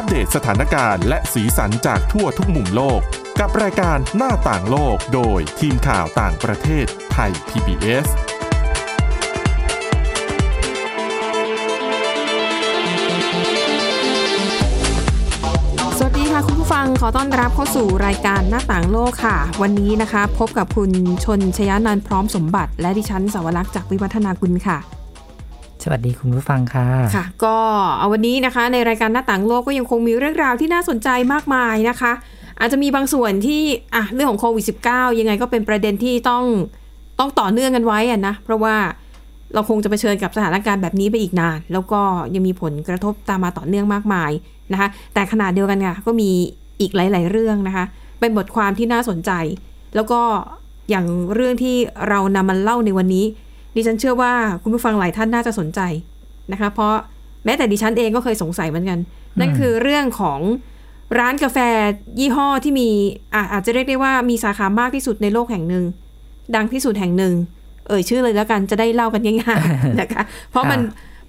อัปเดตสถานการณ์และสีสันจากทั่วทุกมุมโลก กับรายการหน้าต่างโลกโดยทีมข่าวต่างประเทศไทย PBS สวัสดีค่ะคุณผู้ฟังขอต้อนรับเข้าสู่รายการหน้าต่างโลกค่ะ วันนี้นะคะ พบกับคุณชนชยานันพร้อมสมบัติ และดิฉันสาวรักษ์จากวิวัฒนาคุณค่ะ วัสดีคุณผู้ฟังค่ะ ค่ะ ก็เอาวันนี้นะคะ ในรายการหน้าต่างโลกก็ยังคงมีเรื่องราวที่น่าสนใจมากมายนะคะ อาจจะมีบางส่วนที่อะเรื่องของโควิด -19 ยังไงก็เป็นประเด็นที่ต้องต้องต่อเนื่องกันไว้อะนะ เพราะว่าเราคงจะเผชิญกับสถานการณ์แบบนี้ไปอีกนาน แล้วก็ยังมีผลกระทบตามมาต่อเนื่องมากมายนะคะ แต่ขนาดเดียวกันค่ะก็มีอีกหลาย ๆ เรื่องนะคะ เป็นบทความที่น่าสนใจ แล้วก็อย่างเรื่องที่เรานำมาเล่าในวันนี้ ดิฉันเชื่อว่าคุณผู้ฟังหลายท่านน่าจะสนใจนะคะ เพราะแม้แต่ดิฉันเองก็เคยสงสัยเหมือนกัน นั่นคือเรื่องของร้านกาแฟยี่ห้อที่มีอาอาจจะเรียกได้ว่ามีสาขามากที่สุดในโลกแห่งหนึ่ง ดังที่สุดแห่งหนึ่ง เอ่ยชื่อเลยแล้วกันจะได้เล่ากันง่ายๆนะคะ เพราะมัน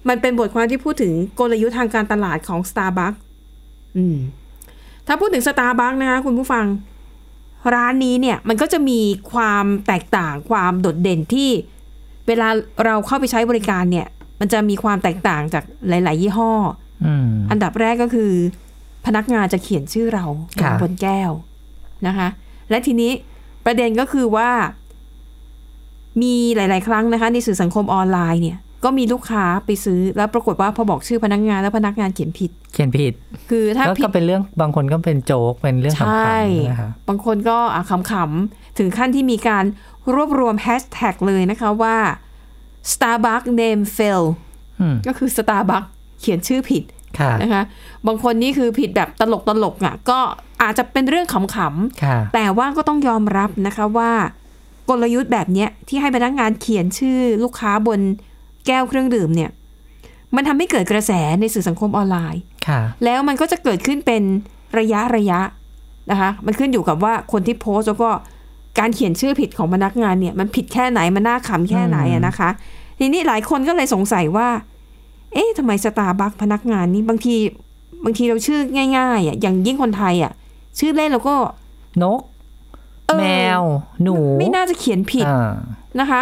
มันเป็นบทความที่พูดถึงกลยุทธ์ทางการตลาดของ Starbucks อืม ถ้าพูดถึง Starbucks นะคะคุณผู้ฟัง ร้านนี้เนี่ยมันก็จะมีความแตกต่างความโดดเด่นที่ เวลาเราเข้าไปใช้บริการเนี่ย มันจะมีความแตกต่างจากหลาย ๆ ยี่ห้ออืมอันดับแรกก็คือ พนักงานจะเขียนชื่อเราค่ะบนแก้วนะคะ และทีนี้ประเด็นก็คือว่า มีหลาย ๆ ครั้งนะคะ ในสื่อสังคมออนไลน์เนี่ย ก็มีลูกค้าไปซื้อแล้วปรากฏว่าพอบอกชื่อพนักงานแล้วพนักงานเขียนผิด เขียนผิด คือถ้าก็ผิดก็เป็นเรื่องบางคนก็เป็นโจ๊กเป็นเรื่องขำใช่ๆนะคะบางคนก็อะขำๆถึงขั้นที่มีการรวบรวมแฮชแท็กเลยนะคะว่า Starbucks name fail อืมก็คือ Starbucks เขียนชื่อผิดค่ะนะคะ บางคนนี่คือผิดแบบตลกตลกๆอะ ก็อาจจะเป็นเรื่องขำค่ะๆแต่ว่าก็ต้องยอมรับนะคะว่า กลยุทธ์แบบเนี้ยที่ให้พนักงานเขียนชื่อลูกค้าบน แก้วเครื่องดื่มเนี่ย มันทำให้เกิดกระแสในสื่อสังคมออนไลน์ค่ะ แล้วมันก็จะเกิดขึ้นเป็นระยะระยะนะคะ มันขึ้นอยู่กับว่าคนที่โพสต์แล้วก็การเขียนชื่อผิดของพนักงานเนี่ย มันผิดแค่ไหนมันน่าขำแค่ไหนอะนะคะ ทีนี้หลายคนก็เลยสงสัยว่า เอ๊ะทำไมสตาร์บัคพนักงานนี่บางทีบางทีเราชื่อง่ายๆอะอย่างยิ่งคนไทยอะ ชื่อเล่นเราก็นกเออแมว หนู ไม่น่าจะเขียนผิดอ่านะคะ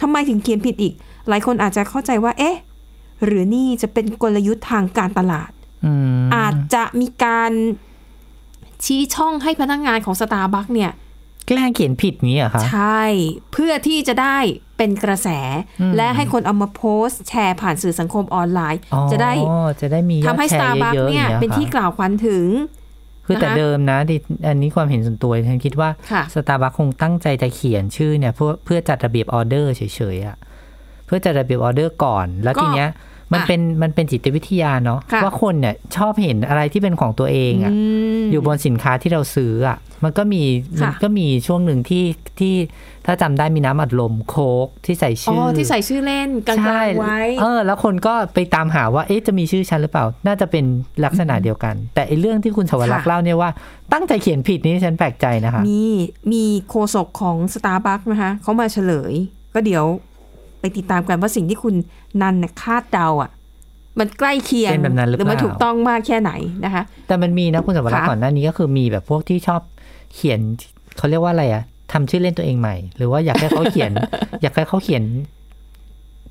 ทำไมถึงเขียนผิดอีก หลายคนอาจจะเข้าใจว่า เอ๊ะ หรือนี่จะเป็นกลยุทธ์ทางการตลาดอืมอาจจะมีการชี้ช่องให้พนักงานของสตาร์บัคเนี่ย แกล้งเขียนผิดนี้เหรอคะใช่ เพื่อที่จะได้เป็นกระแสอืมและให้คนเอามาโพสต์แชร์ผ่านสื่อสังคมออนไลน์อ๋อจะได้จะได้มียอทำดให้แชสตาร์ร์บัคเยอะๆเนี่ยอย่างเป็นที่ค่ะกล่าวขวัญถึง คือแต่นะคะเดิมนะดิอันนี้ความเห็นส่วนตัวฉันคิดว่าค่ะสตาร์บัคคงตั้งใจจะเขียนชื่อเนี่ยเพื่อเพื่อจัดระเบียบออเดอร์เฉยๆอะ เพื่อจัดระเบียบออเดอร์ก่อน แล้วก็ทีเนี้ยมันอะเป็นมันเป็นจิตวิทยาเนาะค่ะว่าคนเนี่ยชอบเห็นอะไรที่เป็นของตัวเองอะมอยู่บนสินค้าที่เราซื้ออะ มันก็มีค่ะมันก็มีช่วงหนึ่งที่ที่ถ้าจำได้มีน้ำอัดลมโค้กที่ใส่อ๋อชื่อที่ใส่ชื่อเล่นกลาใช่งๆไว้เออ แล้วคนก็ไปตามหาว่าเอ๊ะจะมีชื่อฉันหรือเปล่า น่าจะเป็นลักษณะเดียวกัน แต่ไอ้เรื่องที่คุณสวรักษ์ค่ะเล่าเนี่ยว่าตั้งใจเขียนผิดนี่ฉันแปลกใจนะคะมีมีโฆษกของสตาร์บัคนะคะเขามาเฉลย ก็เดี๋ยว ไปติดตามกันว่าสิ่งที่คุณนันน่ะคาดเดาอะ มันใกล้เคียงเป็นแบบนั้นหรือหรือมันเปล่าถูกต้องมากแค่ไหนนะคะ แต่มันมีนะคุณสวรักษ์ค่ะก่อนหน้านี้ก็คือมีแบบพวกที่ชอบเขียนเขาเรียกว่าอะไรอะทำชื่อเล่นตัวเองใหม่ หรือว่าอยากให้เขาเขียน อยากให้เขาเขียน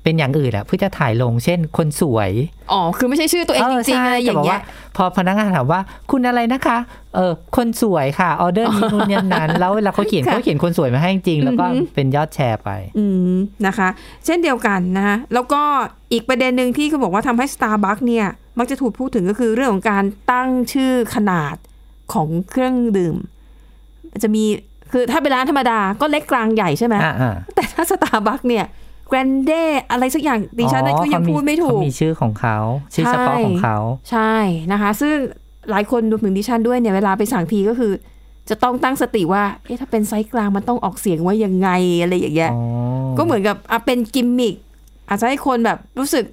เป็นอย่างอื่นอะเพื่อจะถ่ายลง เช่น คนสวย อ๋อ คือไม่ใช่ชื่อตัวเองจริงๆใช่อะไรอย่างแต่บกเงี้ว่าย พอพนักงานถามว่าคุณอะไรนะคะ เออคนสวยค่ะออเดอร์นี้นู่นนี่นั้น แล้วเวลาเขาเขียนค่ะเขาเขียนคนสวยมาให้จริงๆแล้วก็อือหือเป็นยอดแชร์ไป อืมนะคะ เช่นเดียวกันนะคะแล้วก็อีกประเด็นหนึ่งที่เขาบอกว่าทำให้ Starbucks เนี่ย มักจะถูกพูดถึงก็คือเรื่องของการตั้งชื่อขนาดของเครื่องดื่มมันจะมีคือถ้าเป็นร้านธรรมดาก็เล็กกลางใหญ่ใช่ไหมอ่าอ่าแต่ถ้า Starbucks เนี่ย Grande อะไรสักอย่างดิฉันก็ยังพูดไม่ถูเขากมีชื่อของเขาชื่อเฉพาะของเขา ใช่นะคะ ซึ่งหลายคนรวมถึงดิฉันด้วยเนี่ยเวลาไปสั่งทีก็คือ จะต้องตั้งสติว่าเอ๊ะถ้าเป็นไซส์กลางมันต้องออกเสียงว่ายังไงอะไรอย่างเงี้ยอ๋อก็เหมือนกับอะเป็นกิมมิคอาจจะให้คนแบบรู้สึก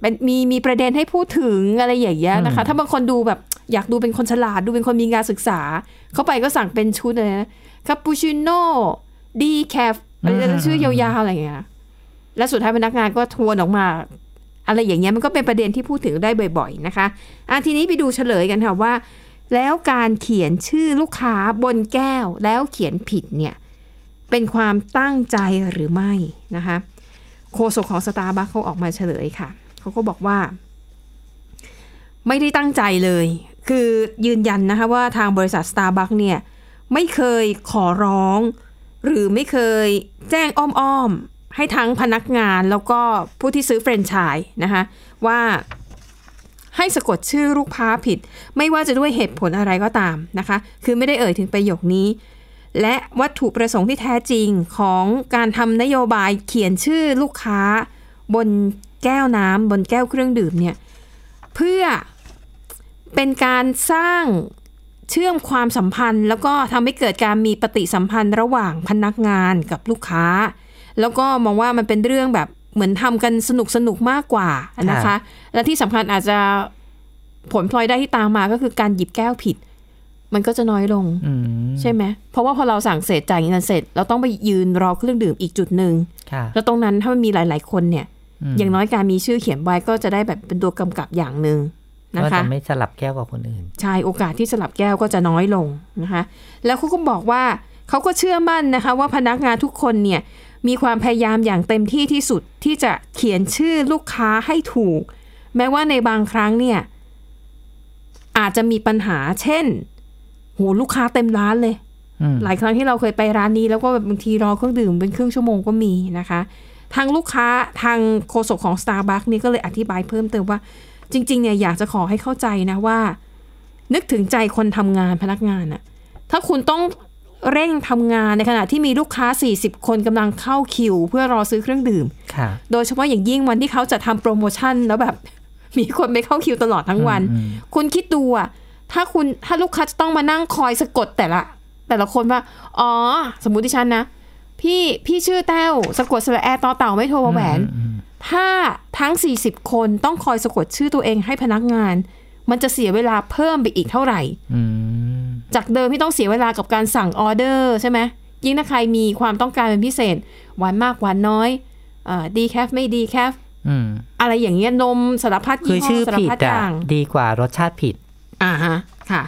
เป็นมีมีประเด็นให้พูดถึงอะไรอย่างเงี้ยนะคะ ถ้าบางคนดูแบบอยากดูเป็นคนฉลาดดูเป็นคนมีการศึกษา เข้าไปก็สั่งเป็นชุดเลยนะคาปูชิโน่ดีแคฟอะไร ชื่อยาวๆอะไรอย่างเงี้ยและสุดท้ายพนักงานก็ทวนออกมา อะไรอย่างเงี้ยมันก็เป็นประเด็นที่พูดถึงได้บ่อย ๆ นะคะอะทีนี้ไปดูเฉลยกันค่ะว่า แล้วการเขียนชื่อลูกค้าบนแก้วแล้วเขียนผิดเนี่ยเป็นความตั้งใจหรือไม่นะคะโฆษกของสตาร์บัคเขาออกมาเฉลยค่ะเขาก็บอกว่า ไม่ได้ตั้งใจเลย คือยืนยันนะคะว่าทางบริษัท Starbucks เนี่ยไม่เคยขอร้อง หรือไม่เคยแจ้งอ้อมๆ ให้ทั้งพนักงานแล้วก็ผู้ที่ซื้อแฟรนไชส์นะคะว่าให้สะกดชื่อลูกค้าผิด ไม่ว่าจะด้วยเหตุผลอะไรก็ตามนะคะ คือไม่ได้เอ่ยถึงประโยคนี้ และวัตถุประสงค์ที่แท้จริงของการทำนโยบายเขียนชื่อลูกค้า บนแก้วน้ำบนแก้วเครื่องดื่มเนี่ยเพื่อเป็นการสร้าง เชื่อมความสัมพันธ์ แล้วก็ทำให้เกิดการมีปฏิสัมพันธ์ระหว่างพนักงานกับลูกค้า แล้วก็มองว่ามันเป็นเรื่องแบบเหมือนทำกันสนุกสนุกๆมากกว่านะครัคะบและที่สำคัญอาจจะผลพลอยได้ที่ตามมาก็คือการหยิบแก้วผิด มันก็จะน้อยลงอืมใช่ไหมเพราะว่าพอเราสั่งเสร็จจ่ายเงินเสร็จ เราต้องไปยืนรอเครื่องดื่มอีกจุดหนึ่งค่ะแล้วตรงนั้นถ้ามันมีหลาย ๆ คนเนี่ยมอย่างน้อยการมีชื่อเขียนไว้ก็จะได้แบบเป็นตัวกำกับอย่างหนึ่ง นะก็คะจะไม่สลับแก้วกับคนอื่น ใช่โอกาสที่สลับแก้วก็จะน้อยลงนะคะ แล้วเขาก็บอกว่าเขาก็เชื่อมั่นนะคะ ว่าพนักงานทุกคนเนี่ยมีความพยายามอย่างเต็มที่ที่สุดที่จะเขียนชื่อลูกค้าให้ถูก แม้ว่าในบางครั้งเนี่ย อาจจะมีปัญหาเช่นโหลูกค้าเต็มร้านเลยอืมหลายครั้งที่เราเคยไปร้านนี้ แล้วก็แบบบางทีรอเครื่องดื่มเป็นครึ่งชั่วโมงก็มีนะคะ ทางลูกค้าทางโฆษกของ Starbucks นี่ก็เลยอธิบายเพิ่มเติมว่า จริงๆเนี่ยอยากจะขอให้เข้าใจนะว่า นึกถึงใจคนทำงานพนักงานอะถ้าคุณต้องเร่งทำงานในขณะที่มีลูกค้า 40 คนกำลังเข้าคิว เพื่อรอซื้อเครื่องดื่มค่ะโดยเฉพาะอย่างยิ่งวันที่เขาจะทำโปรโมชั่นแล้วแบบ มีคนไปเข้าคิวตลอดทั้งวันอืมคุณคิดดูอะถ้าคุณถ้าลูกค้าจะต้องมานั่งคอยสะกดแต่ละ แต่ละคนว่า อ๋อ สมมุติดิฉันนะ พี่พี่ชื่อแต้วสะกดสระแอต่อเต่าไม่โทรมาแหวนอืม ถ้าทั้ง 40 คนต้องคอยสะกดชื่อตัวเองให้พนักงาน มันจะเสียเวลาเพิ่มไปอีกเท่าไหร่อืมจากเดิมที่ต้องเสียเวลากับการสั่งออเดอร์ใช่ไหมยิ่งถ้าใครมีความต้องการเป็นพิเศษ หวานมากหวานน้อยดีแคฟไม่ดีแคฟอืมอะไรอย่างเงี้ยนมสารพัดคืยี่อห้ชื่ออสารผิดพัดออะย่างดีกว่ารสชาติผิด อ่าฮะค่ะ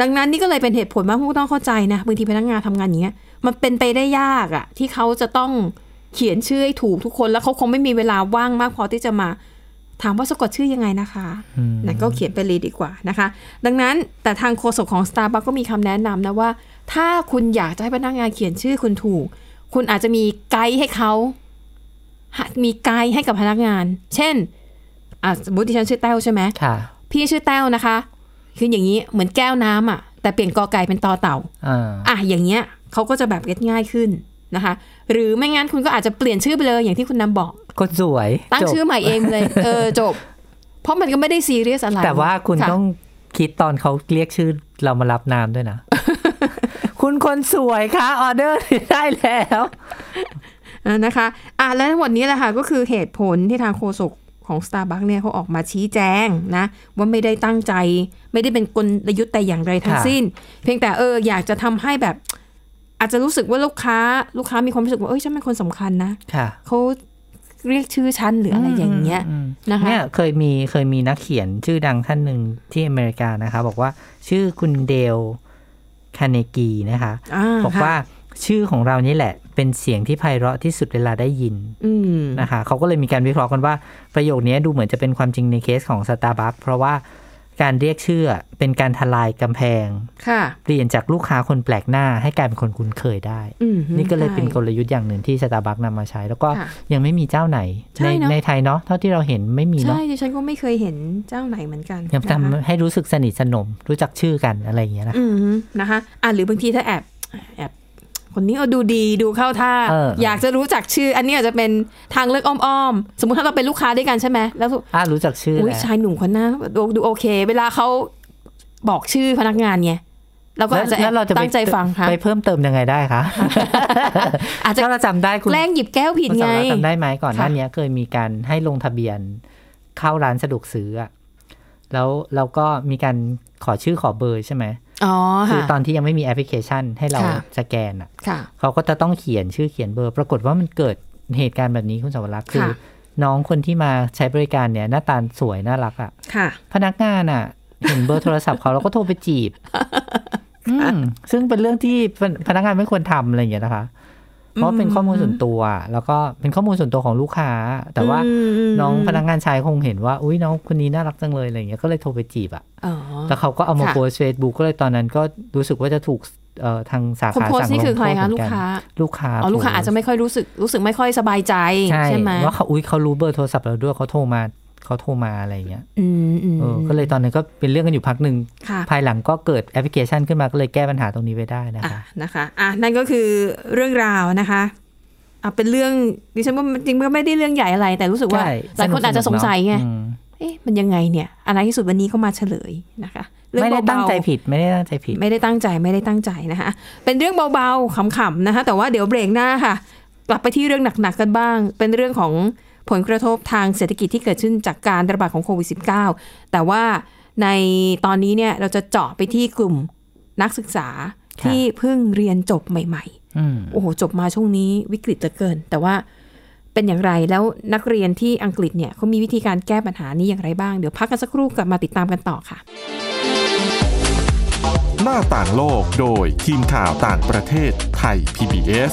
ดังนั้นนี่ก็เลยเป็นเหตุผลว่าผู้ต้องเข้าใจนะบางทีพนักงานทำงานอย่างเงี้ย มันเป็นไปได้ยากอะที่เขาจะต้อง เขียนชื่อให้ถูกทุกคนแล้วเขาคงไม่มีเวลาว่างมากพอที่จะมาถามว่าสะกดชื่อยังไงนะคะอืมนั่นก็เขียนไปเลยดีกว่านะคะ ดังนั้นแต่ทางโฆษกของ Starbucks ก็มีคำแนะนำนะว่า ถ้าคุณอยากจะให้พนักงานเขียนชื่อคุณถูก คุณอาจจะมีไกด์ให้เขาหามีไกด์ให้กับพนักงาน เช่นอะสมมติดิฉันชื่อแต้วใช่ไหมค่ะพี่ชื่อแต้วนะคะ คืออย่างนี้เหมือนแก้วน้ำอะ แต่เปลี่ยนกอไก่เป็นตอเต่าอ่าอะอย่างเงี้ยเขาก็จะแบบเก็ตง่ายขึ้น นะคะ หรือไม่งั้นคุณก็อาจจะเปลี่ยนชื่อไปเลยอย่างที่คุณนำบอกคนสวย ตั้งจบชื่อใหม่เองเลย เออจบ เพราะมันก็ไม่ได้ซีเรียสอะไร แต่ว่าคุณะต้องคิดตอนเขาเรียกชื่อเรามารับนามด้วยนะ คุณคนสวยคะออเดอร์ได้แล้วอะนะคะ อะและทั้งหมดนี้แหละค่ะก็คือเหตุผลที่ทางโฆษกของ Starbucks เนี่ยเขาออกมาชี้แจงนะ ว่าไม่ได้ตั้งใจ ไม่ได้เป็นกลยุทธ์แต่อย่างไรทั้งค่ะสิ้น เพียงแต่เอออยากจะทำให้แบบ อาจจะรู้สึกว่าลูกค้า ลูกค้ามีความรู้สึกว่าเอ้ยฉันเป็นคนสำคัญนะค่ะเขาเรียกชื่อฉันหรืออะไรอย่างเงี้ยมนะคะเนี่ยเคยมีเคยมีนักเขียนชื่อดังท่านหนึ่งที่อเมริกานะคะ บอกว่าชื่อคุณเดลคาเนกีนะคะอ่าบอกว่าชื่อของเรานี่แหละ เป็นเสียงที่ไพเราะที่สุดเวลาได้ยินอืมนะคะเขาก็เลยมีการวิเคราะห์กันว่าประโยคนี้ดูเหมือนจะเป็นความจริงในเคสของ Starbucks เพราะว่า การเรียกชื่อเป็นการทลายกำแพง ค่ะ เปลี่ยนจากลูกค้าคนแปลกหน้า ให้กลายเป็นคนคุ้นเคยได้อืมนี่ก็เลยเป็นกใช่ลยุทธ์อย่างหนึ่งที่ Starbucks นำมาใช้ แล้วก็ค่ะยังไม่มีเจ้าไหนใช่ในเนอะในไทยเนาะเท่าที่เราเห็นไม่มีเนาะใช่ดิฉันก็ไม่เคยเห็นเจ้าไหนเหมือนกันยังนะคะทำให้รู้สึกสนิทสนม รู้จักชื่อกันอะไรอย่างเงี้ยนะอืมนะคะอะหรือบางทีถ้าแอบแอบ คนนี้เอาดูดีดูเข้าท่าเอออยากจะรู้จักชื่อ อันนี้อาจจะเป็นทางเลือกอ้อมๆ สมมุติถ้าเราเป็นลูกค้าด้วยกันใช่ไหมแล้วอ่ารู้จักชื่ออุ้ยแล้วชายหนุ่มคนหน้าดูดูโอเค เวลาเขาบอกชื่อพนักงานไงเราก็อาจจะแอแล้วบเราจะไปตั้งใจฟังค่ะไปเพิ่มเติมยังไงได้คะอาจจะถ้าเราจำได้คุณแกล้งหยิบแก้วผิดคุณไงสำรักจำได้ไหมก่อนหน้าค่ะนี้เคยมีการให้ลงทะเบียนเข้าร้านสะดวกซื้ออะแล้วเราก็มีการขอชื่อขอเบอร์ใช่ไหมอ๋อ คือค่ะตอนที่ยังไม่มีแอปพลิเคชันให้เราค่ะสแกนอะค่ะเขาก็จะต้องเขียนชื่อเขียนเบอร์ ปรากฏว่ามันเกิดเหตุการณ์แบบนี้คุณสวรักษ์คือค่ะน้องคนที่มาใช้บริการเนี่ย หน้าตาสวยน่ารักอะ่ะค่ะพนักงานอะ่ะ เห็นเบอร์โทรศัพท์เขาแล้วก็โทรไปจีบอืมซึ่งเป็นเรื่องที่พนักงานไม่ควรทำอะไรอย่างเงี้ยนะคะ เพราะเป็นข้อมูลส่วนตัว แล้วก็เป็นข้อมูลส่วนตัวของลูกค้า แต่ว่าอืมอืมน้องพนักงานชายคงเห็นว่า อุ้ยน้องคนนี้น่ารักจังเลยอะไรอย่างเงี้ย ก็เลยโทรไปจีบอะอ๋อแล้วเขาก็เอามาค่ะโพสเฟซบุ๊กก็เลยตอนนั้นก็รู้สึกว่าจะถูกเอ่อทางสาคนขาโพสสั่งต์นี่ลงคือโทใครษเหคะมืลูอกนกันค้า ลูกค้าอ๋อลูกค้าอาจจะไม่ค่อยรู้สึกรู้สึกไม่ค่อยสบายใจใช่ใช่ไหมว่าเขาอุ้ยเขารู้เบอร์โทรศัพท์เราด้วยเขาโทรมา เขาโทรมาอะไรอย่างเงี้ยอืมอืมเออก็เลยตอนนั้นก็เป็นเรื่องกันอยู่พักหนึ่งค่ะภายหลังก็เกิดแอปพลิเคชันขึ้นมาก็เลยแก้ปัญหาตรงนี้ไว้ได้นะอะคะนะคะอะนั่นก็คือเรื่องราวนะคะอะเป็นเรื่องดิฉันว่ามันจริงๆก็ไม่ได้เรื่องใหญ่อะไร แต่รู้สึกว่าใช่หลายคนอาจจะสงสัยไงอืมเอ๊ะมันยังไงเนี่ย อะไรที่สุดวันนี้ก็มาเฉลยนะคะเรื่องไม่ได้เบาๆตั้งใจผิดไม่ได้ตั้งใจผิด ไม่ได้ตั้งใจไม่ได้ตั้งใจนะคะ เป็นเรื่องเบาๆขำๆนะคะ แต่ว่าเดี๋ยวเบรกหน้าค่ะ กลับไปที่เรื่องหนักๆกันบ้าง เป็นเรื่องของ ผลกระทบทางเศรษฐกิจที่เกิดขึ้นจากการระบาดของโควิด -19 แต่ว่าในตอนนี้เนี่ยเราจะเจาะไปที่กลุ่มนักศึกษาค่ะที่เพิ่งเรียนจบใหม่อืมๆโอ้โห จบมาช่วงนี้วิกฤตเหลือเกิน แต่ว่าเป็นอย่างไรแล้วนักเรียนที่อังกฤษเนี่ยเขามีวิธีการแก้ปัญหานี้อย่างไรบ้าง เดี๋ยวพักกันสักครู่กลับมาติดตามกันต่อค่ะ หน้าต่างโลกโดยทีมข่าวต่างประเทศไทย PBS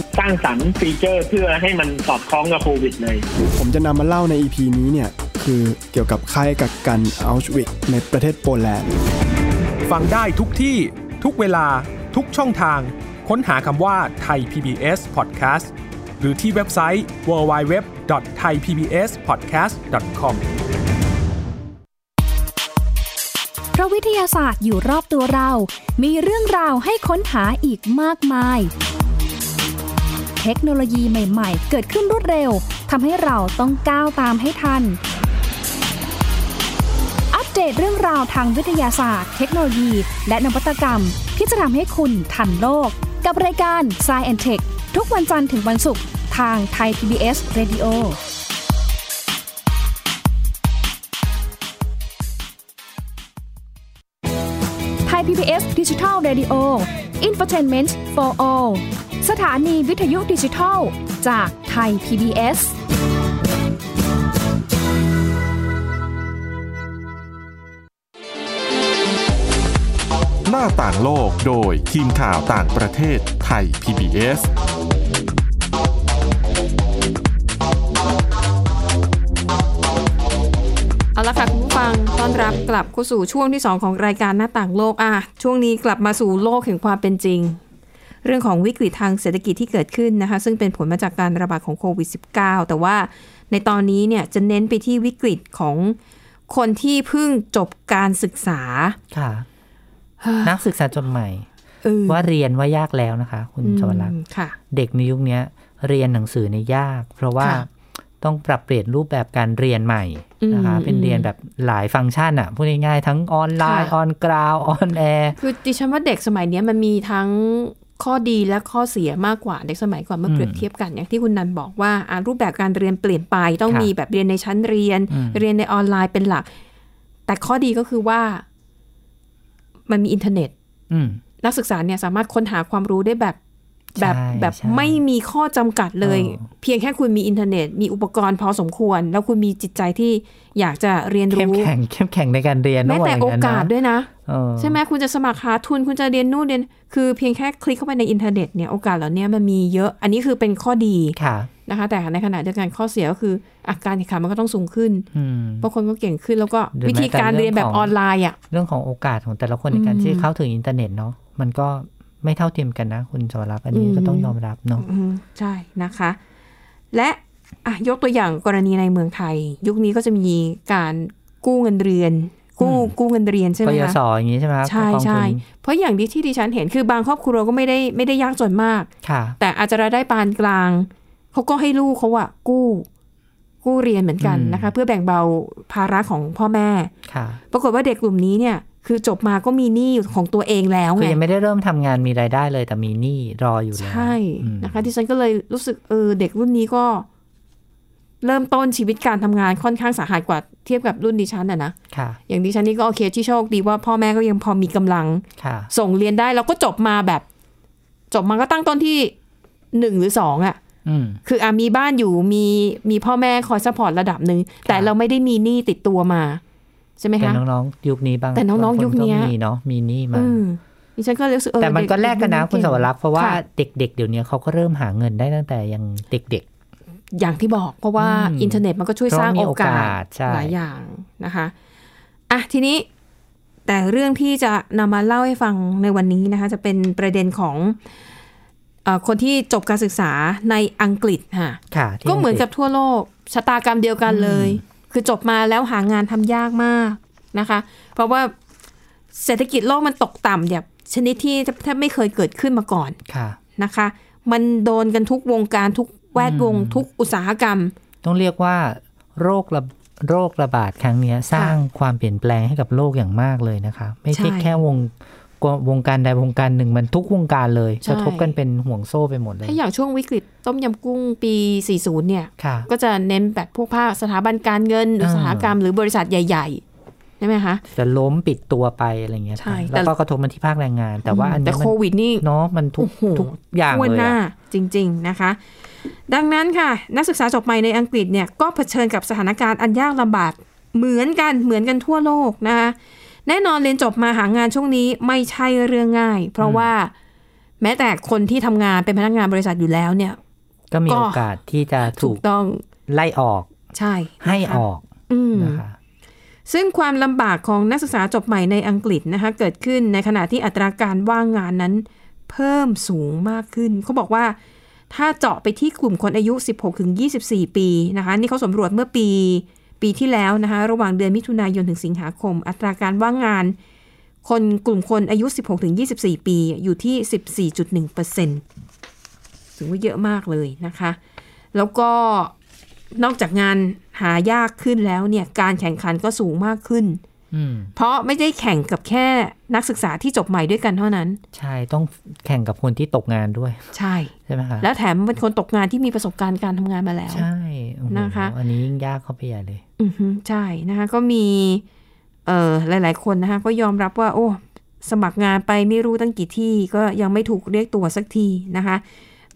สร้างสรรค์ฟีเจอร์เพื่อให้มันสอดคล้องกับโควิดเลย ผมจะนำมาเล่าใน EP นี้เนี่ย คือเกี่ยวกับค่ายกักกันเอาชวิทซ์ในประเทศโปแลนด์ ฟังได้ทุกที่ทุกเวลาทุกช่องทาง ค้นหาคำว่าไทย PBS Podcast หรือที่เว็บไซต์ www.thaipbspodcast.com เพราะวิทยาศาสตร์อยู่รอบตัวเรา มีเรื่องราวให้ค้นหาอีกมากมาย เทคโนโลยีใหม่ๆ เกิดขึ้นรวดเร็วทำให้เราต้องก้าวตามให้ทัน อัปเดตเรื่องราวทางวิทยาศาสตร์ เทคโนโลยี และนวัตกรรม ที่จะทำให้คุณทันโลก กับรายการ s c i e n t e c h ทุกวันจันทร์ถึงวันศุกร์ทางไทย PBS Radio ไทย PBS Digital Radio Infotainment for All สถานีวิทยุดิจิทัลจากไทย PBS หน้าต่างโลกโดยทีมข่าวต่างประเทศไทย PBS เอาละค่ะคุณผู้ฟังต้อนรับกลับเข้าสู่ช่วงที่ 2 ของรายการหน้าต่างโลกอะช่วงนี้กลับมาสู่โลกแห่งความเป็นจริง เรื่องของวิกฤตทางเศรษฐกิจที่เกิดขึ้นนะคะ ซึ่งเป็นผลมาจากการระบาดของโควิด -19 แต่ว่าในตอนนี้เนี่ยจะเน้นไปที่วิกฤตของคนที่เพิ่งจบการศึกษาค่ะ นักศึกษาจบใหม่เออว่าเรียนว่ายากแล้วนะคะ คุณชวรักษ์อืมค่ะเด็กในยุคเนี้ยเรียนหนังสือเนี่ยยาก เพราะว่าค่ะต้องปรับเปลี่ยนรูปแบบการเรียนใหม่นะคะอืมเป็นเรียนแบบหลายฟังก์ชันอะพูดง่ายๆทั้งออนไลน์ค่ะ on ground on airคือดิฉันว่าเด็กสมัยเนี้ยมันมีทั้ง ข้อดีและข้อเสียมากกว่าเด็กสมัยก่อนเมื่ออืมเปรียบเทียบกันอย่างที่คุณนันบอกว่าอะรูปแบบการเรียนเปลี่ยนไปต้องค่ะมีแบบเรียนในชั้นเรียนอืมเรียนในออนไลน์เป็นหลัก แต่ข้อดีก็คือว่ามันมีอินเทอร์เน็ตอืมนักศึกษาเนี่ยสามารถค้นหาความรู้ได้แบบ แบบใช่แบบใช่ไม่มีข้อจำกัดเลยเออเพียงแค่คุณมีอินเทอร์เน็ต มีอุปกรณ์พอสมควร แล้วคุณมีจิตใจที่อยากจะเรียนเข้มรู้แข็งเข้มแข็งในการเรียนแม้งบแต่ย่งโอนั้นนะกาสด้วยนะเออใช่ไหมคุณจะสมัครหาทุนคุณจะเรียนนู่นเรียน คือเพียงแค่คลิกเข้าไปในอินเทอร์เน็ตเนี่ยโอกาสเหล่านี้มันมีเยอะ อันนี้คือเป็นข้อดีค่ะนะคะ แต่ในขณะเดียวกันข้อเสียก็คืออาการแข่งขันมันก็ต้องสูงขึ้นอืมบางคนก็เก่งขึ้น แล้วก็หรือวิธีการแม้แต่เรียนแบบเรื่องของออนไลน์อะเรื่องของโอกาสของแต่ละคนในการอืมที่เข้าถึงอินเทอร์เน็ตเนาะมันก็ ไม่เท่าเทียมกันนะ คุณสวรักษ์อันนี้อืมก็ต้องยอมรับเนาะอืมใช่นะคะ และอะยกตัวอย่างกรณีในเมืองไทย ยุคนี้ก็จะมีการกู้เงินเรียนกู้กู้เงินเรียนใช่ไหกมยคะศอย่างนี้ใช่ไหมครับใช่กองทุนใช่เพราะอย่างที่ที่ดิฉันเห็นคือบางครอบครัวก็ไม่ได้ไม่ได้ยากจนมากค่ะ แต่อาจจะรายได้ปานกลางเขาก็ให้ลูกเขาอะกู้กู้เรียนเหมือนกันอืมนะคะ เพื่อแบ่งเบาภาระของพ่อแม่ค่ะปรากฏว่าเด็กกลุ่มนี้เนี่ย คือจบมาก็มีหนี้ของตัวเองแล้วคือไงยังไม่ได้เริ่มทำงานมีรายได้เลย แต่มีหนี้รออยู่แล้วใช่อืมนะคะที่ฉันก็เลยรู้สึกเออเด็กรุ่นนี้ก็ เริ่มต้นชีวิตการทำงานค่อนข้างสาหัสกว่าเทียบกับรุ่นดิฉันอะนะค่ะ อย่างดิฉันนี่ก็โอเคที่โชคดีว่าพ่อแม่ก็ยังพอมีกำลังค่ะส่งเรียนได้แล้วก็จบมาแบบ จบมาก็ตั้งต้นที่หนึ่งหรือสองอะอืมคืออะมีบ้านอยู่มีมีพ่อแม่คอย support ระดับหนึ่งแต่เราไม่ได้มีหนี้ติดตัวมา ใช่ไหมแต่คะน้องๆยุคนี้บางแต่น้องๆบางคนยุคเนี้ยก็มีเนาะมีหนี้มาอืมดิฉันก็รู้สึกเออแต่มันก็แลกกันนะเด็กคุณสวรักษ์เพราะว่าค่เด็ก ๆ เดี๋ยวนี้เขาก็เริ่มหาเงินได้ตั้งแต่ยังเด็กอย่างที่บอกเพราะว่าอืมอินเทอร์เน็ตมันก็ช่วยเพราะมีสร้างมีโอกาโอกาสโอกาสใช่หลายอย่างนะคะอะทีนี้แต่เรื่องที่จะนำมาเล่าให้ฟังในวันนี้นะคะ จะเป็นประเด็นของเออคนที่จบการศึกษาในอังกฤษค่ะๆค่ะที่ก็เหมือนกับทั่วโลกชะตากรรมเดียวกันเลย คือจบมาแล้วหางานทำยากมากนะคะ เพราะว่าเศรษฐกิจโลกมันตกต่ำแบบชนิดที่แทบไม่เคยเกิดขึ้นมาก่อนค่ะนะคะ มันโดนกันทุกวงการทุกแวดวงทุกอุตสาหกรรม ต้องเรียกว่าโรคระโรคระบาดครั้งเนี้ยสร้างความเปลี่ยนแปลงให้กับโลกอย่างมากเลยนะคะ ไม่ใช่ใช่แค่วง วงการใดวงการหนึ่งมันทุกวงการเลยใช่กระทบกันเป็นห่วงโซ่ไปหมดเลย ถ้าอย่างช่วงวิกฤตต้มยำกุ้งปี 40 เนี่ยค่ะก็จะเน้นแบบพวกภาคสถาบันการเงินอุตสาหกรรมหรือบริษัทใหญ่ๆ ใช่ไหมคะ จะล้มปิดตัวไปอะไรเงี้ยใช่ค่ะแต่แล้วก็กระทบมาที่ภาคแรงงาน แต่ว่าอันแต่เนี้ยโคมันวิดนี่เนาะมันทุกโอ้โหทุกอย่างทั่วเลยหน้าอะจริง ๆ นะคะ ดังนั้นค่ะ นักศึกษาจบใหม่ในอังกฤษเนี่ยก็เผชิญกับสถานการณ์อันยากลำบากเหมือนกันเหมือนกันทั่วโลกนะคะ แน่นอนเรียนจบมาหางานช่วงนี้ไม่ใช่เรื่องง่าย เพราะว่าแม้แต่คนที่ทำงานเป็นพนักงานบริษัทอยู่แล้วเนี่ย ก็มีก็โอกาสที่จะถูถูกกต้องไล่ออกใช่ ให้นะคะออกอืมนะคะซึ่งความลำบากของนักศึกษาจบใหม่ในอังกฤษนะคะเกิดขึ้นในขณะที่อัตราการว่างงานนั้น เพิ่มสูงมากขึ้น เขาบอกว่า ถ้าเจาะไปที่กลุ่มคนอายุ 16-24 ปีนะคะ นี่เขาสำรวจเมื่อปี ปีที่แล้วนะคะระหว่างเดือนมิถุนายนถึงสิงหาคม อัตราการว่างงาน คนกลุ่มคนอายุ 16-24 ปีอยู่ที่ 14.1%ถือว่าเยอะมากเลยนะคะ แล้วก็นอกจากงานหายากขึ้นแล้วเนี่ยการแข่งขันก็สูงมากขึ้น เพราะไม่ได้แข่งกับแค่นักศึกษาที่จบใหม่ด้วยกันเท่านั้น ใช่ต้องแข่งกับคนที่ตกงานด้วย ใช่ใช่ไหมคะแล้วแถมเป็นคนตกงานที่มีประสบการณ์การทำงานมาแล้ว ใช่โอ้โหนะคะ อันนี้ยิ่งยากเข้าไปใหญ่เลย อือฮึใช่นะคะก็มีเอ่อหลาย ๆ คนนะคะก็ยอมรับว่า โอ้ สมัครงานไปไม่รู้ตั้งกี่ที่ก็ยังไม่ถูกเรียกตัวสักทีนะคะ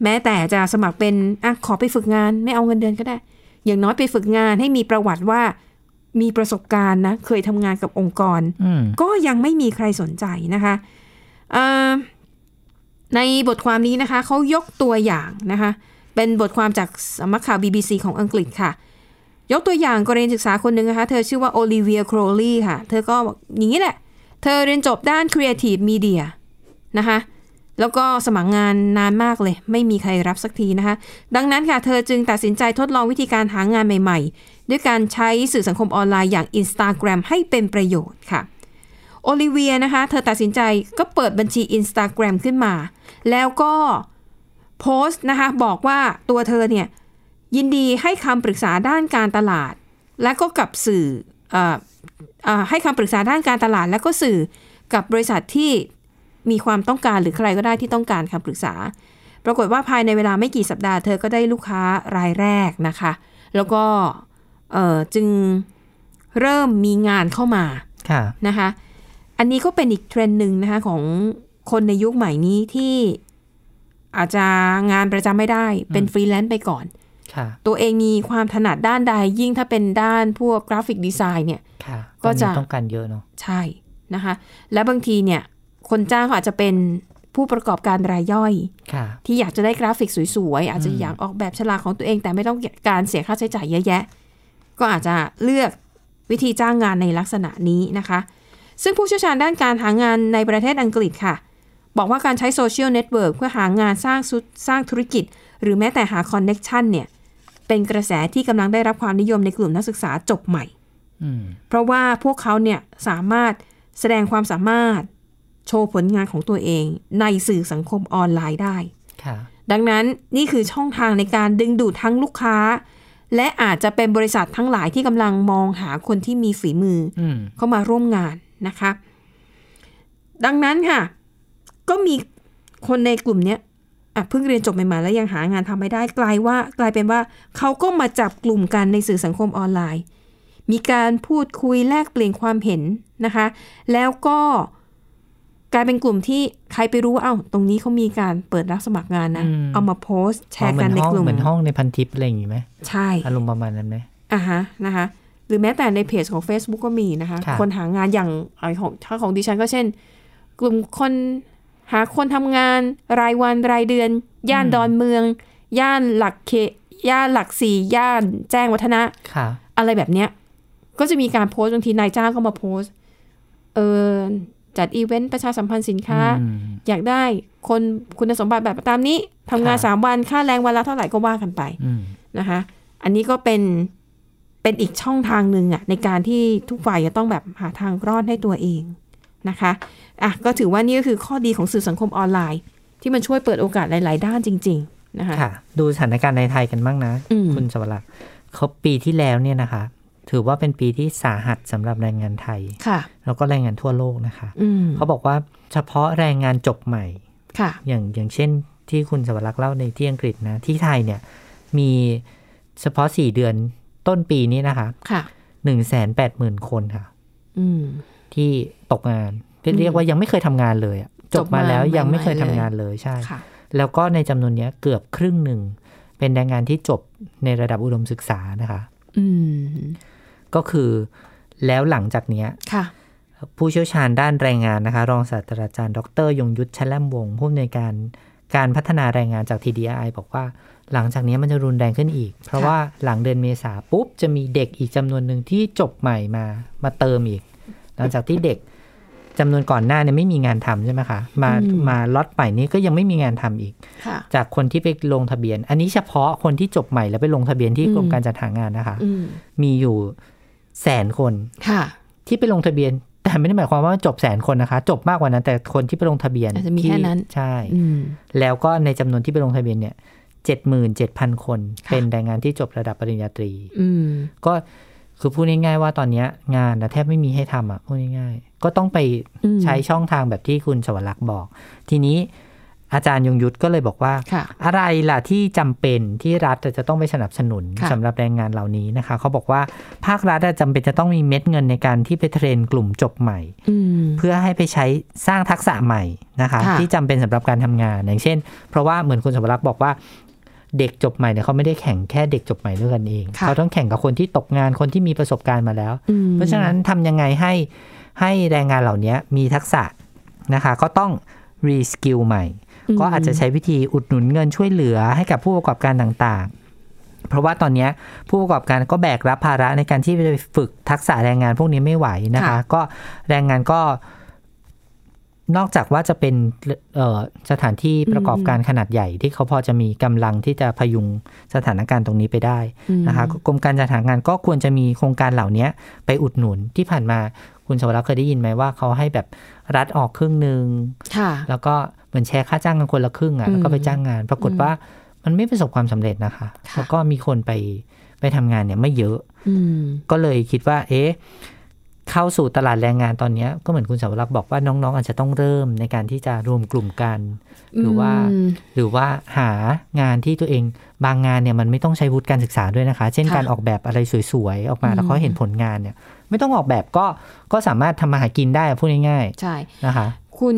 แม้แต่จะสมัครเป็นอะขอไปฝึกงานไม่เอาเงินเดือนก็ได้ อย่างน้อยไปฝึกงานให้มีประวัติว่า มีประสบการณ์นะ เคยทำงานกับองค์กรอืมก็ยังไม่มีใครสนใจนะคะเอ่อในบทความนี้นะคะเขายกตัวอย่างนะคะ เป็นบทความจากสำนักข่าว BBC ของอังกฤษค่ะ ยกตัวอย่างกรณีศึกษาคนหนึ่งนะคะ เธอชื่อว่าโอลิเวียโครลีค่ะ เธอก็บอกอย่างนี้แหละ เธอเรียนจบด้าน Creative Media นะคะ แล้วก็สมัครงานนานมากเลย ไม่มีใครรับสักทีนะคะ ดังนั้นค่ะ เธอจึงตัดสินใจทดลองวิธีการหางานใหม่ ๆ ด้วยการใช้สื่อสังคมออนไลน์อย่าง Instagram ให้เป็นประโยชน์ค่ะ โอลิเวียนะคะ เธอตัดสินใจก็เปิดบัญชี Instagram ขึ้นมา แล้วก็โพสต์นะคะ บอกว่าตัวเธอเนี่ยยินดีให้คำปรึกษาด้านการตลาด และก็กับสื่อออให้คำปรึกษาด้านการตลาด และก็สื่อกับบริษัทที่มีความต้องการหรือใครก็ได้ที่ต้องการคำปรึกษา ปรากฏว่าภายในเวลาไม่กี่สัปดาห์เธอก็ได้ลูกค้ารายแรกนะคะ แล้วก็จึงเริ่มมีงานเข้ามาค่ะนะคะ อันนี้ก็เป็นอีกเทรนด์หนึ่งนะคะของคนในยุคใหม่นี้ที่อาจจะงานประจำไม่ได้เป็นฟรีแลนซ์ไปก่อนค่ะตัวเองมีความถนัดด้านใดยิ่งถ้าเป็นด้านพวก graphic design เนี่ยค่ะก็จะตอนนี้ต้องการเยอะเนาะใช่นะคะ และบางทีเนี่ย คนจ้างเขาอาจจะเป็นผู้ประกอบการรายย่อยค่ะที่อยากจะได้กราฟิกสวยๆ อาจจะอยากออกแบบฉลากของตัวเองแต่ไม่ต้องการเสียค่าใช้จ่ายเยอะแยะ ก็อาจจะเลือกวิธีจ้างงานในลักษณะนี้นะคะ ซึ่งผู้เชี่ยวชาญด้านการหางานในประเทศอังกฤษค่ะ บอกว่าการใช้โซเชียลเน็ตเวิร์กเพื่อหางานสร้างสุสร้างธุรกิจ หรือแม้แต่หา connection เนี่ย เป็นกระแสที่กำลังได้รับความนิยมในกลุ่มนักศึกษาจบใหม่อืมเพราะว่าพวกเขาเนี่ยสามารถแสดงความสามารถโชว์ผลงานของตัวเองในสื่อสังคมออนไลน์ได้ค่ะดังนั้นนี่คือช่องทางในการดึงดูดทั้งลูกค้า และอาจจะเป็นบริษัททั้งหลายที่กำลังมองหาคนที่มีฝีมือออืมเข้ามาร่วมงานนะคะ ดังนั้นค่ะ ก็มีคนในกลุ่มเนี้ยอะเพิ่งเรียนจบใหม่ๆแล้วยังหางานทำไม่ได้กลายว่า กลายเป็นว่าเขาก็มาจับกลุ่มกันในสื่อสังคมออนไลน์ มีการพูดคุยแลกเปลี่ยนความเห็นนะคะ แล้วก็ กลายเป็นกลุ่มที่ใครไปรู้ว่าเอ้าตรงนี้เขามีการเปิดรับสมัครงานนะอืมเอามาโพสต์แชอ๋อร์เหมืกันอนในห้องกลุ่มเหมือนห้องในพันทิปอะไรอย่างงี้ไหมใช่อารมณ์ประมาณนั้นไหมอะฮะนะคะหรือแม้แต่ในเพจของ Facebook ก็มีนะคะค่ะคนหางานอย่างไอของถ้าของดิฉันก็เช่น กลุ่มคนหาคนทำงานรายวันรายเดือน ย่านดอนเมือง ย่านหลักเขตย่านหลักสี่ย่านแจ้งวัฒนะค่ะอะไรแบบเนี้ย ก็จะมีการโพสต์บางทีนายจ้างก็มาโพสต์เออ จัดอีเวนต์ประชาสัมพันธ์สินค้าอืมอยากได้คนคุณสมบัติแบบตามนี้ทำงานค่ะสามวันค่าแรงวันละเท่าไหร่ก็ว่ากันไปอืมนะคะ อันนี้ก็เป็นเป็นอีกช่องทางหนึ่งอะในการที่ทุกฝ่ายจะต้องแบบหาทางรอดให้ตัวเองนะคะอะก็ถือว่านี่ก็คือข้อดีของสื่อสังคมออนไลน์ ที่มันช่วยเปิดโอกาสหลาย ๆ ด้านจริง ๆ นะคะค่ะ ดูสถานการณ์ในไทยกันบ้างนะอืมคุณสวรักษ์เขาปีที่แล้วเนี่ยนะคะ ถือว่าเป็นปีที่สาหัสสำหรับแรงงานไทยค่ะ แล้วก็แรงงานทั่วโลกนะคะอืมเขาบอกว่าเฉพาะแรงงานจบใหม่ค่ะ อย่างอย่างเช่นที่คุณสวรักษ์เล่าในที่อังกฤษนะ ที่ไทยเนี่ยมีเฉพาะสี่เดือนต้นปีนี้นะคะค่ะหนึ่งแสนแปดหมื่นคนค่ะอืมที่ตกงานเรียกว่ายังไม่เคยทำงานเลยอะจบมาแล้วจบมายังไม่เคยใหม่ๆทำงานเลยใช่ค่ะแล้วก็ในจำนวนเนี้ยเกือบครึ่งหนึ่ง เป็นแรงงานที่จบในระดับอุดมศึกษานะคะ อืม ก็คือแล้วหลังจากเนี้ยค่ะผู้เชี่ยวชาญด้านแรงงานนะคะ รองศาสตราจารย์ ดร ยงยุทธชแลมวงศ์ผู้อำนวยการการพัฒนาแรงงานจาก TDI บอกว่าหลังจากนี้มันจะรุนแรงขึ้นอีก เพราะว่าหลังเดือนเมษาปุ๊บ จะมีเด็กอีกจำนวนหนึ่งที่จบใหม่มามาเติมอีก หลังจากที่เด็กจำนวนก่อนหน้าเนี่ยไม่มีงานทำใช่ไหมคะมาอืมมาล็อตใหม่นี้ก็ยังไม่มีงานทำอีกค่ะจากคนที่ไปลงทะเบียน อันนี้เฉพาะคนที่จบใหม่แล้วไปลงทะเบียนที่อืมกรมการจัดหางานนะคะอืมมีอยู่ แสนคนค่ะ ที่ไปลงทะเบียน แต่ไม่ได้หมายความว่าจบแสนคนนะคะ จบมากกว่านั้น แต่คนที่ไปลงทะเบียนอาจจะมีที่แค่นั้นใช่อืมแล้วก็ในจำนวนที่ไปลงทะเบียนเนี่ยเจ็ดหมื่นเจ็ดพันคนค่ะเป็นแรงงานที่จบระดับปริญญาตรี อืมก็คือพูดง่ายๆว่าตอนเนี้ยงานนะแทบไม่มีให้ทำอะพูดง่ายๆ ก็ต้องไปอืมใช้ช่องทางแบบที่คุณสวรักษ์บอก ทีนี้ อาจารย์ยงยุทธก็เลยบอกว่าค่ะอะไรล่ะที่จำเป็นที่รัฐจะต้องไปสนับสนุนค่ะสำหรับแรงงานเหล่านี้นะคะ เขาบอกว่าภาครัฐจำเป็นจะต้องมีเม็ดเงินในการที่ไปเทรนกลุ่มจบใหม่อืมเพื่อให้ไปใช้สร้างทักษะใหม่นะคะค่ะที่จำเป็นสำหรับการทำงาน อย่างเช่น เพราะว่าเหมือนคุณสมรักษ์บอกว่าเด็กจบใหม่เนี่ยเขาไม่ได้แข่งแค่เด็กจบใหม่ด้วยกันเองค่ะเขาต้องแข่งกับคนที่ตกงานคนที่มีประสบการณ์มาแล้วอืมเพราะฉะนั้นทำยังไงให้ให้แรงงานเหล่านี้มีทักษะนะคะ ก็ต้องรีสกิลใหม่อืม ก็อาจจะใช้วิธีอุดหนุนเงินช่วยเหลือให้กับผู้ประกอบการต่างๆ เพราะว่าตอนเนี้ยผู้ประกอบการก็แบกรับภาระในการที่จะฝึกทักษะแรงงานพวกนี้ไม่ไหวนะคะค่ะก็แรงงานก็นอกจากว่าจะเป็นเอ่อสถานที่ประกอบการขนาดใหญ่ที่เขาพอจะมีกำลังที่จะพยุงสถานการณ์ตรงนี้ไปได้อืมนะคะกรมการจัดหางานก็ควรจะมีโครงการเหล่านี้ไปอุดหนุนที่ผ่านมาคุณสวรักษ์เคยได้ยินไหมว่าเขาให้แบบรัฐออกครึ่งหนึ่งค่ะแล้วก็เห มือนแชร์ค่าจ้างกันคนละครึ่งอะอืมแล้วก็ไปจ้างงาน ปรากฏว่ามันไม่ประสบความสำเร็จนะคะค่ะแล้วก็มีคนไปไปทำงานเนี่ยไม่เยอะอืมก็เลยคิดว่า เอ๊ะเข้าสู่ตลาดแรงงานตอนเนี้ยก็เหมือนคุณสาวรักษ์บอกว่าน้องๆ อาจจะต้องเริ่มในการที่จะรวมกลุ่มกัน หรือว่าอืมหรือว่าหางานที่ตัวเองบางงานเนี่ยมันไม่ต้องใช้วุฒิการศึกษาด้วยนะคะ เช่นค่ะการออกแบบอะไรสวยๆ ออกมาอืมแล้วเขาเห็นผลงานเนี่ย ไม่ต้องออกแบบก็ก็สามารถทำมาหากินได้อะพูดง่ายใช่ๆนะคะ คุณ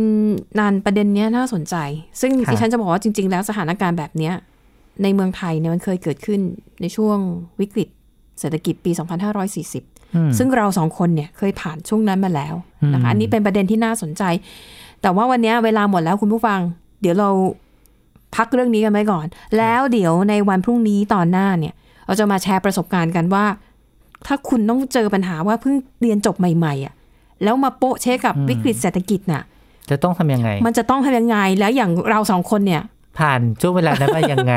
นันประเด็นเนี้ยน่าสนใจ ซึ่งค่ะดิฉันจะบอกว่าจริง ๆ แล้วสถานการณ์แบบเนี้ย ในเมืองไทยเนี่ยมันเคยเกิดขึ้นในช่วงวิกฤต เศรษฐกิจปี 2540อืมซึ่งเราสองคนเนี่ยเคยผ่านช่วงนั้นมาแล้วนะคะอืมอันนี้เป็นประเด็นที่น่าสนใจ แต่ว่าวันเนี้ยเวลาหมดแล้วคุณผู้ฟัง เดี๋ยวเราพักเรื่องนี้กันไว้ก่อน แล้วเดี๋ยวในวันพรุ่งนี้ตอนหน้าเนี่ย เราจะมาแชร์ประสบการณ์กันว่า ถ้าคุณต้องเจอปัญหาว่าเพิ่งเรียนจบใหม่ๆอะแล้วมาโปะเชะกับวิกฤตเศรษฐกิจน่ะ จะต้องทำยังไง มันจะต้องทำยังไง แล้วอย่างเราสองคนเนี่ย ผ่านช่วงเวลานั้นมายังไง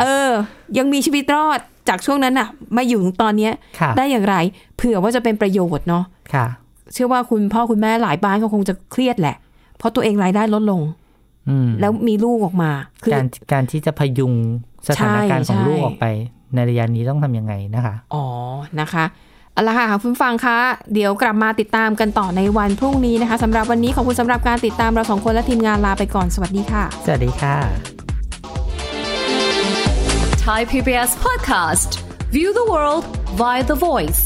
เออ ยังมีชีวิตรอดจากช่วงนั้นอะมาอยู่ถึงตอนเนี้ยค่ะได้อย่างไร เผื่อว่าจะเป็นประโยชน์เนาะค่ะ เชื่อว่าคุณพ่อคุณแม่หลายบ้านก็คงจะเครียดแหละ เพราะตัวเองรายได้ลดลงอืมแล้วมีลูกออกมาคือการการที่จะพยุงสถานการณ์ใช่ของลูกใช่ออกไป ในระยะนี้ต้องทำยังไงนะคะ อ๋อนะคะ เอาละค่ะคุณฟังคะ เดี๋ยวกลับมาติดตามกันต่อในวันพรุ่งนี้นะคะสำหรับวันนี้ขอบคุณสำหรับการติดตามเราสองคนและทีมงานลาไปก่อนสวัสดีค่ะ สวัสดีค่ะ Thai PBS podcast. View the world via the voice.